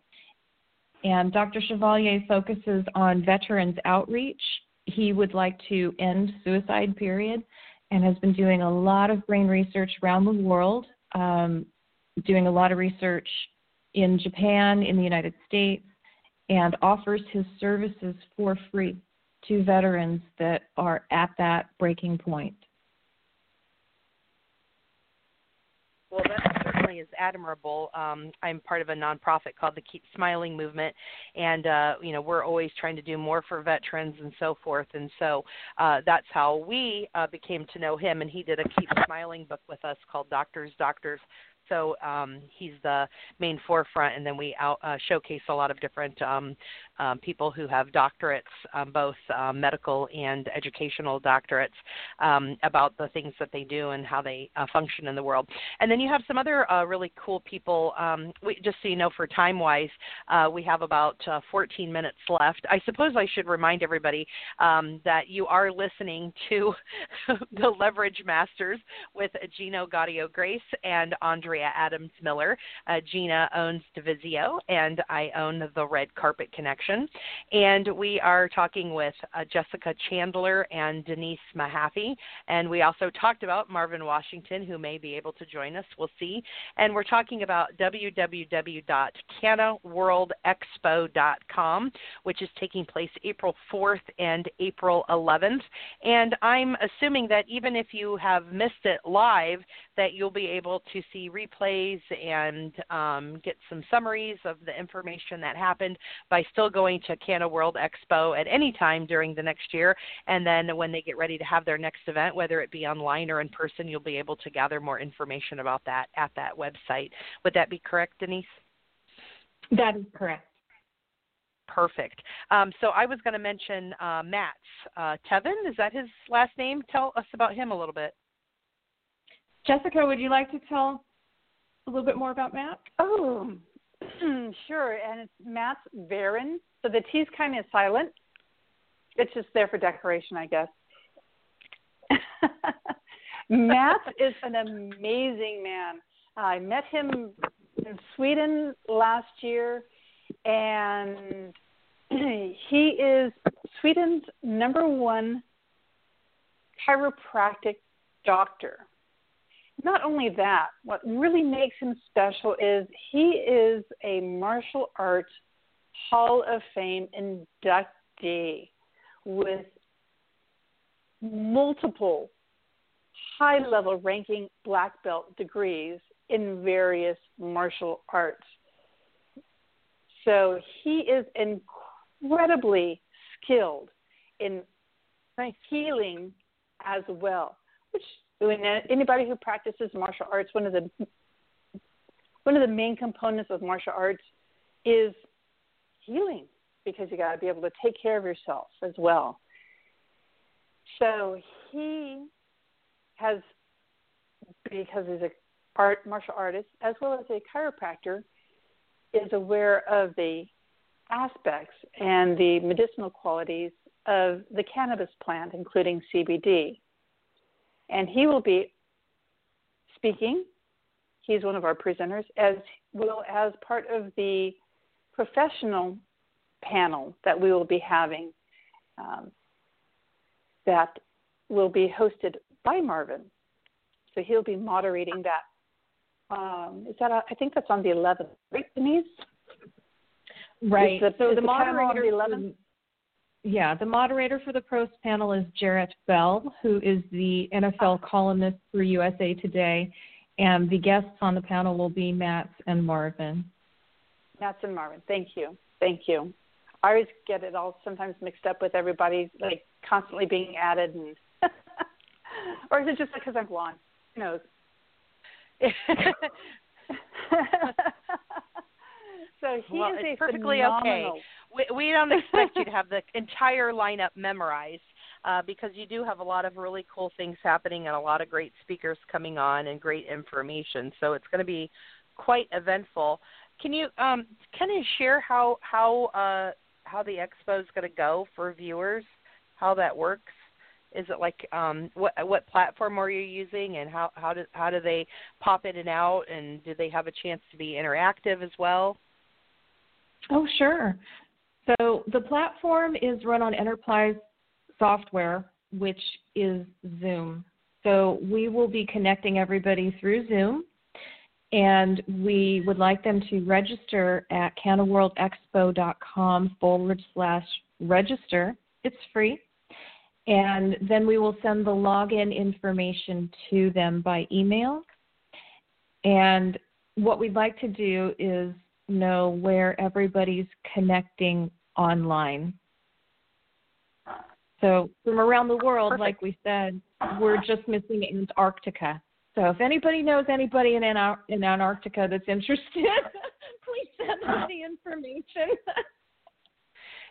And Dr. Chevalier focuses on veterans outreach. He would like to end suicide, period, and has been doing a lot of brain research around the world, um, doing a lot of research in Japan, in the United States, and offers his services for free to veterans that are at that breaking point. Well, that certainly is admirable. Um, I'm part of a nonprofit called the Keep Smiling Movement, and uh, you know we're always trying to do more for veterans and so forth. And so uh, that's how we uh, became to know him. And he did a Keep Smiling book with us called Doctors, Doctors, so um, he's the main forefront, and then we out, uh, showcase a lot of different um, um, people who have doctorates, um, both uh, medical and educational doctorates, um, about the things that they do and how they uh, function in the world. And then you have some other uh, really cool people. Um, we, just so you know, for time wise, uh, we have about uh, 14 minutes left. I suppose I should remind everybody um, that you are listening to the Leverage Masters with Gina Gaudio Graves and Andrea Adams Miller. Uh, Gina owns Divisio, and I own the Red Carpet Connection. And we are talking with uh, Jessica Chandler and Denise Mahaffey. And we also talked about Marvin Washington, who may be able to join us. We'll see. And we're talking about www.cannaworldexpo.com, which is taking place April 4th and April 11th. And I'm assuming that even if you have missed it live, that you'll be able to see replays and um, get some summaries of the information that happened by still going to Canna World Expo at any time during the next year. And then when they get ready to have their next event, whether it be online or in person, you'll be able to gather more information about that at that website. Would that be correct, Denise? That is correct. Perfect. Um, so I was going to mention uh, Matt's uh, Tevin. Is that his last name? Tell us about him a little bit. Jessica, would you like to tell a little bit more about Matt? Oh, sure. And it's Matt's Varon. So the T's kind of silent. It's just there for decoration, I guess. Matt is an amazing man. I met him in Sweden last year, and he is Sweden's number one chiropractic doctor not only that, what really makes him special is he is a martial arts Hall of Fame inductee with multiple high level ranking black belt degrees in various martial arts. So he is incredibly skilled in healing as well, which anybody who practices martial arts, one of the one of the main components of martial arts is healing because you got to be able to take care of yourself as well. So he has, because he's a art martial artist as well as a chiropractor, is aware of the aspects and the medicinal qualities of the cannabis plant, including CBD and he will be speaking. He's one of our presenters, as well as part of the professional panel that we will be having um, that will be hosted by Marvin. So he'll be moderating that. Um, is that a, I think that's on the 11th, right, Denise? Right. The, so the, the moderator the 11th? Yeah, the moderator for the pros panel is Jarrett Bell, who is the NFL columnist for USA Today, and the guests on the panel will be Matt and Marvin. Matt and Marvin, thank you, thank you. I always get it all sometimes mixed up with everybody like constantly being added, and or is it just because I'm blonde? Who knows. so he well, is it's a perfectly phenomenal... okay. We, we don't expect you to have the entire lineup memorized uh, because you do have a lot of really cool things happening and a lot of great speakers coming on and great information. So it's going to be quite eventful. Can you um, kind of share how how uh, how the expo is going to go for viewers? How that works? Is it like um, what what platform are you using, and how how do how do they pop in and out, and do they have a chance to be interactive as well? Oh, sure. So the platform is run on enterprise software, which is Zoom. So we will be connecting everybody through Zoom, and we would like them to register at cannaworldexpo.com forward slash register. It's free. And then we will send the login information to them by email. And what we'd like to do is know where everybody's connecting online. So from around the world, Perfect. like we said, we're just missing Antarctica. So if anybody knows anybody in, Anar- in Antarctica that's interested, please send them the information.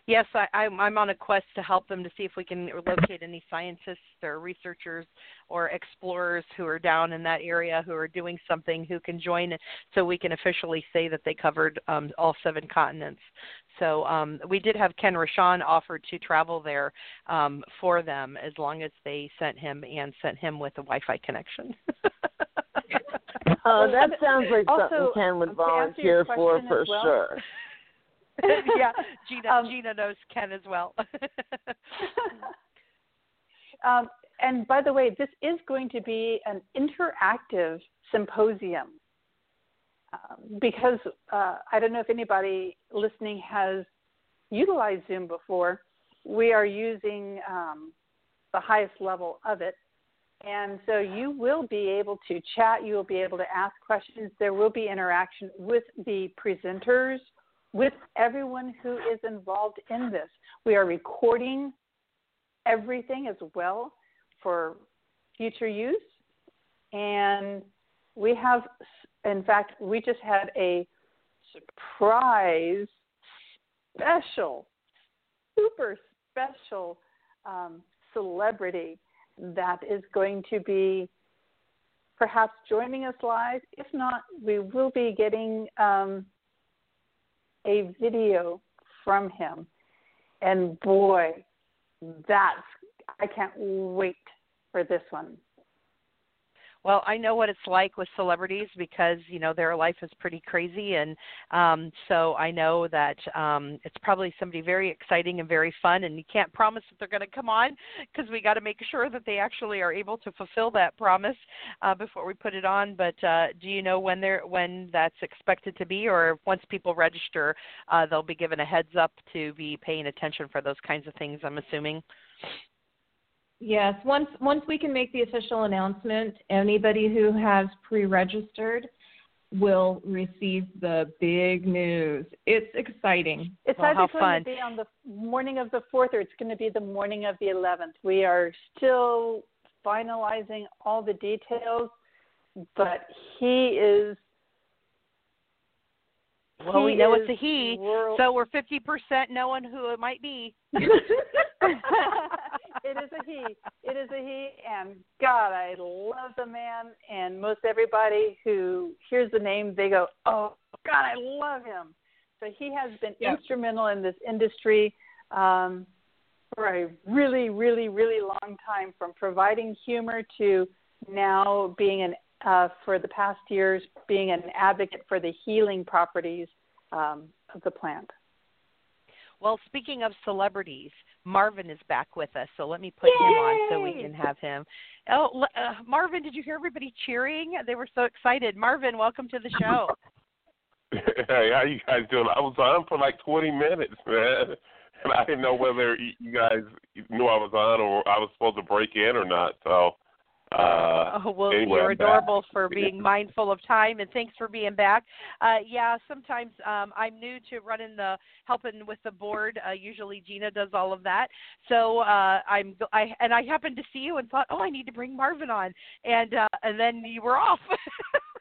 Yes, I, I'm, I'm on a quest to help them to see if we can locate any scientists or researchers or explorers who are down in that area who are doing something who can join, so we can officially say that they covered um, all seven continents. So um, we did have Ken Rochon offered to travel there um, for them as long as they sent him and sent him with a Wi-Fi connection. Oh, that sounds like Also, something Ken would to answer your volunteer for for well- sure. yeah, Gina, Um, Gina knows Ken as well. um, and by the way, this is going to be an interactive symposium um, because uh, I don't know if anybody listening has utilized Zoom before. We are using um, the highest level of it. And so you will be able to chat, you will be able to ask questions, there will be interaction with the presenters, with everyone who is involved in this. We are recording everything as well for future use. And we have, in fact, we just had a surprise special, super special um, celebrity that is going to be perhaps joining us live. If not, we will be getting um, a video from him. And boy, that's, I can't wait for this one. Well, I know what it's like with celebrities because you know their life is pretty crazy, and um, so I know that um, it's probably somebody very exciting and very fun. And you can't promise that they're going to come on because we got to make sure that they actually are able to fulfill that promise uh, before we put it on. But uh, do you know when they're when that's expected to be, or once people register, uh, they'll be given a heads up to be paying attention for those kinds of things? I'm assuming. Yes, once once we can make the official announcement, anybody who has pre-registered will receive the big news. It's exciting. It's Well, either going fun. to be on the morning of the 4th or it's going to be the morning of the 11th. We are still finalizing all the details, but he is. Well, he we know it's a he, world- so we're 50% knowing who it might be. it is a he. It is a he, and God, I love the man. And most everybody who hears the name, they go, "Oh God, I love him." So he has been Yeah. instrumental in this industry um, for a really, really, really long time. From providing humor to now being an uh, for the past years being an advocate for the healing properties um, of the plant. Well, speaking of celebrities, Marvin is back with us, so let me put him on so we can have him. Oh, uh, Marvin, did you hear everybody cheering? They were so excited. Marvin, welcome to the show. hey, how you guys doing? I was on for like 20 minutes, man, and I didn't know whether you guys knew I was on or I was supposed to break in or not. So Uh, oh, well, anyway, you're I'm adorable back. for being mindful of time, and thanks for being back. Uh, yeah, sometimes um, I'm new to running the helping with the board. Uh, usually Gina does all of that, so uh, I'm I and I happened to see you and thought, oh, I need to bring Marvin on, and uh, and then you were off.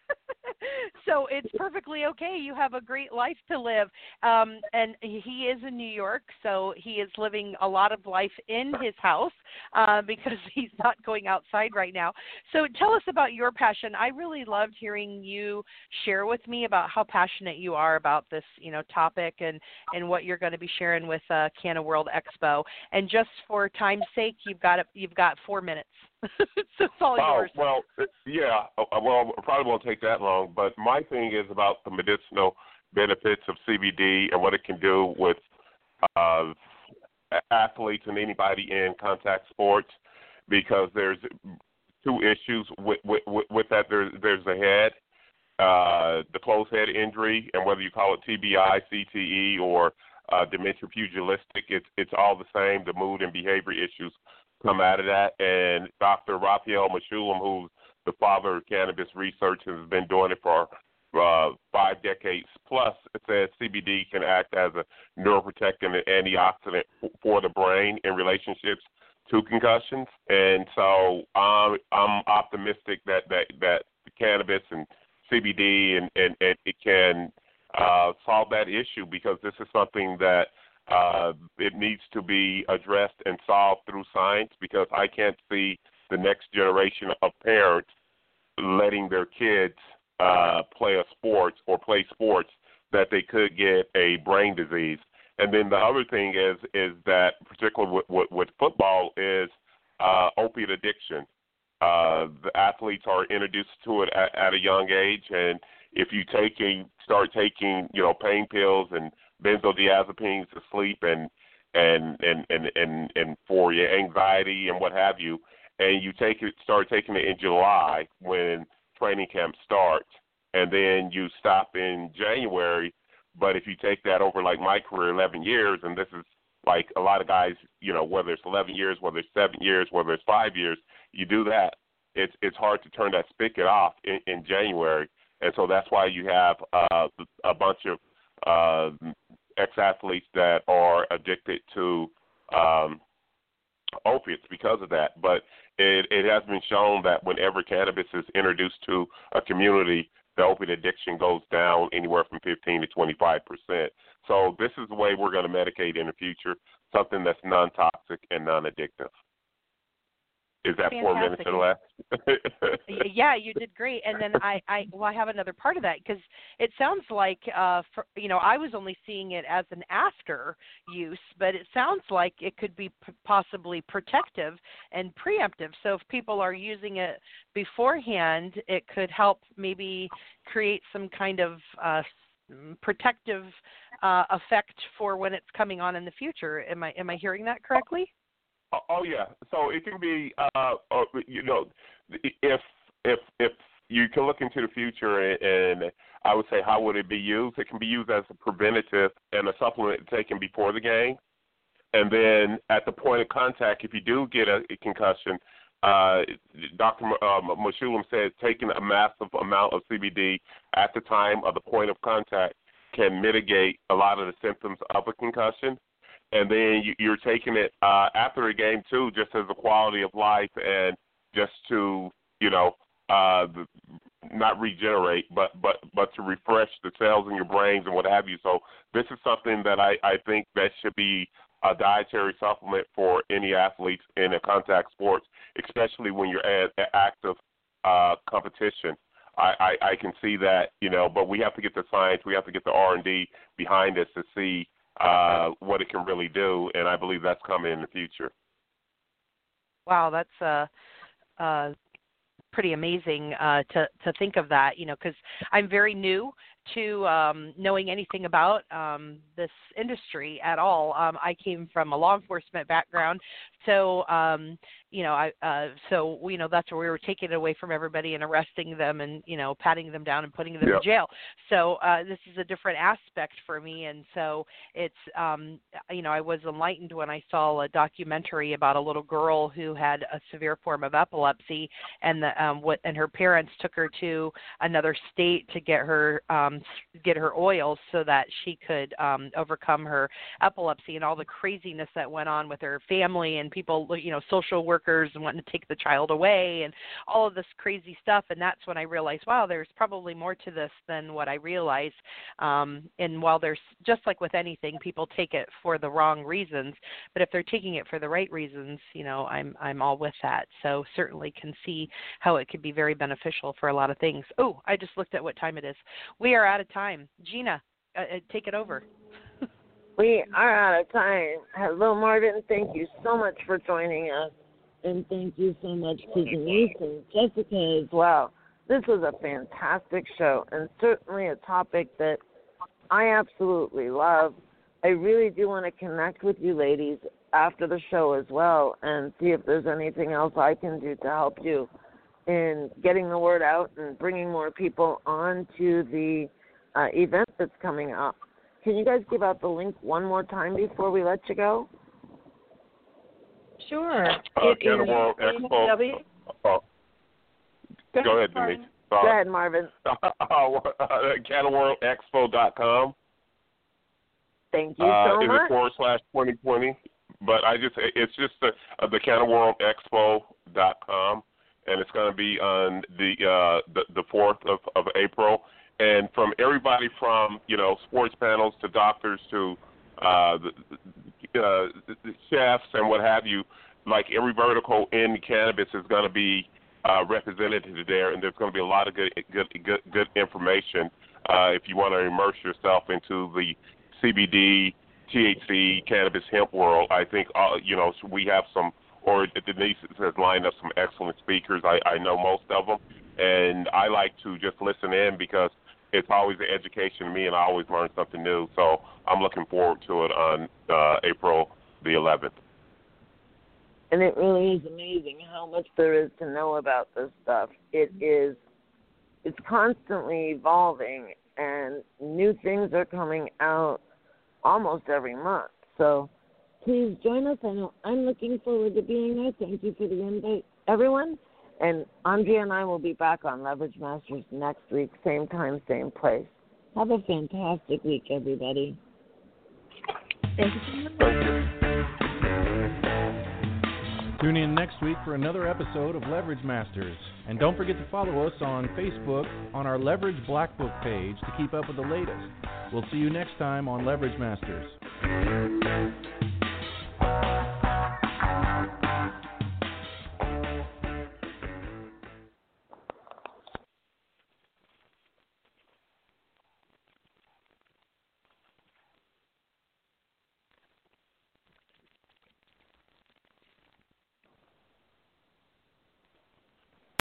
so it's perfectly okay. You have a great life to live. Um, and he is in New York, so he is living a lot of life in his house uh, because he's not going outside right now. So tell us about your passion. I really loved hearing you share with me about how passionate you are about this, you know, topic and and what you're going to be sharing with uh, Canna World Expo. And just for time's sake, you've got you've got four minutes. So it's all oh, yours. well, yeah. uh, Well, it probably won't take that long. But my thing is about the medicinal benefits of CBD and what it can do with uh, athletes and anybody in contact sports, because there's two issues with with, with that. There's there's the head, uh, the closed head injury, and whether you call it TBI, CTE, or uh, dementia pugilistic, it's it's all the same. The mood and behavior issues come out of that. And Dr. Raphael Mechoulam, who's the father of cannabis research and has been doing it for uh, five decades plus, says CBD can act as a neuroprotectant and antioxidant for the brain in relationships to concussions. And so um, I'm optimistic that, that, that cannabis and CBD and, and, and it can uh, solve that issue because this is something that – uh, it needs to be addressed and solved through science because I can't see the next generation of parents letting their kids uh, play a sport or play sports that they could get a brain disease. And then the other thing is is that particularly with, with, with football is uh, opiate addiction. Uh, the athletes are introduced to it at, at a young age, and if you take a start taking you know pain pills and benzodiazepines to sleep and and and and and, and for your anxiety and what have you, and you take it start taking it in July when training camp starts, and then you stop in January. But if you take that over like my career, 11 years, and this is like a lot of guys, you know, whether it's 11 years, whether it's seven years, whether it's five years, you do that. It's it's hard to turn that spigot off in, in January, and so that's why you have uh, a bunch of uh, ex athletes that are addicted to um, opiates because of that. But it, it has been shown that whenever cannabis is introduced to a community, the opiate addiction goes down anywhere from 15 to 25 percent. So this is the way we're going to medicate in the future, something that's non-toxic and non-addictive. Is that Fantastic. four minutes or less? yeah, you did great. And then I, I, well, I have another part of that because it sounds like, uh, for, you know, I was only seeing it as an after use, but it sounds like it could be p- possibly protective and preemptive. So if people are using it beforehand, it could help maybe create some kind of uh, protective uh, effect for when it's coming on in the future. Am I, am I hearing that correctly? Oh, oh yeah. So it can be, uh, uh, you know, if if if you can look into the future and, and I would say how would it be used? It can be used as a preventative and a supplement taken before the game, and then at the point of contact, if you do get a, concussion, uh, Dr. Um, Mechoulam said taking a massive amount of CBD at the time of the point of contact can mitigate a lot of the symptoms of a concussion and then you, you're taking it uh, after the game too, just as a quality of life and just to you know uh, not regenerate, but but but to refresh the cells in your brains and what have you. So this is something that I I think that should be a dietary supplement for any athletes in a contact sports, especially when you're at, at active uh, competition. I, I, I can see that, you know, but we have to get the science, we have to get the R and D behind us to see uh, what it can really do, and I believe that's coming in the future. Wow, that's uh, uh, pretty amazing uh, to to think of that. You know, because I'm very new to um, knowing anything about um, this industry at all. Um, I came from a law enforcement background, so um, you know, I uh, so you know that's where we were taking it away from everybody and arresting them and you know patting them down and putting them yep. in jail. So uh, this is a different aspect for me, and so it's um, you know I was enlightened when I saw a documentary about a little girl who had a severe form of epilepsy, and the um, what and her parents took her to another state to get her um, get her oils so that she could um, overcome her epilepsy and all the craziness that went on with her family and people you know social workers and wanting to take the child away and all of this crazy stuff. And that's when i realized wow there's probably more to this than what i realized um and while there's just like with anything people take it for the wrong reasons. But if they're taking it for the right reasons you know i'm i'm all with that. So certainly can see how it could be very beneficial for a lot of things. Oh i just looked at what time it is. We are out of time. Gina uh, uh take it over we are out of time. Hello, Marvin. Thank you so much for joining us and thank you so much to Denise and Jessica as well. This was a fantastic show and certainly a topic that I absolutely love. I really do want to connect with you ladies after the show as well and see if there's anything else I can do to help you in getting the word out and bringing more people on to the uh, event that's coming up. Can you guys give out the link one more time before we let you go? Sure. Uh, Canna World Expo. W- uh, go, go ahead, Denise. Uh, go ahead, Marvin. Uh, CannaWorldExpo.com. Thank you uh, so is much. Is it forward slash 2020? But I just, it's just the, uh, the CannaWorldExpo.com, and it's going to be on the, uh, the, the 4th of, of April. And from everybody from, you know, sports panels to doctors to uh, the, uh, chefs and what have you, like every vertical in cannabis is going to be uh, represented there, and there's going to be a lot of good, good, good, good information uh, if you want to immerse yourself into the CBD, THC, cannabis, hemp world. I think uh, you know we have some, or Denise has lined up some excellent speakers. I, I know most of them, and I like to just listen in because it's always an education to me, and I always learn something new. So I'm looking forward to it on uh, April the 11th. And it really is amazing how much there is to know about this stuff. It is, it's constantly evolving, and new things are coming out almost every month. So please join us. I know I'm looking forward to being there. Thank you for the invite, everyone. And Andrea and I will be back on Leverage Masters next week, same time, same place. Have a fantastic week, everybody. Thank you so much. Tune in next week for another episode of Leverage Masters. And don't forget to follow us on Facebook on our Leverage Black Book page to keep up with the latest. We'll see you next time on Leverage Masters.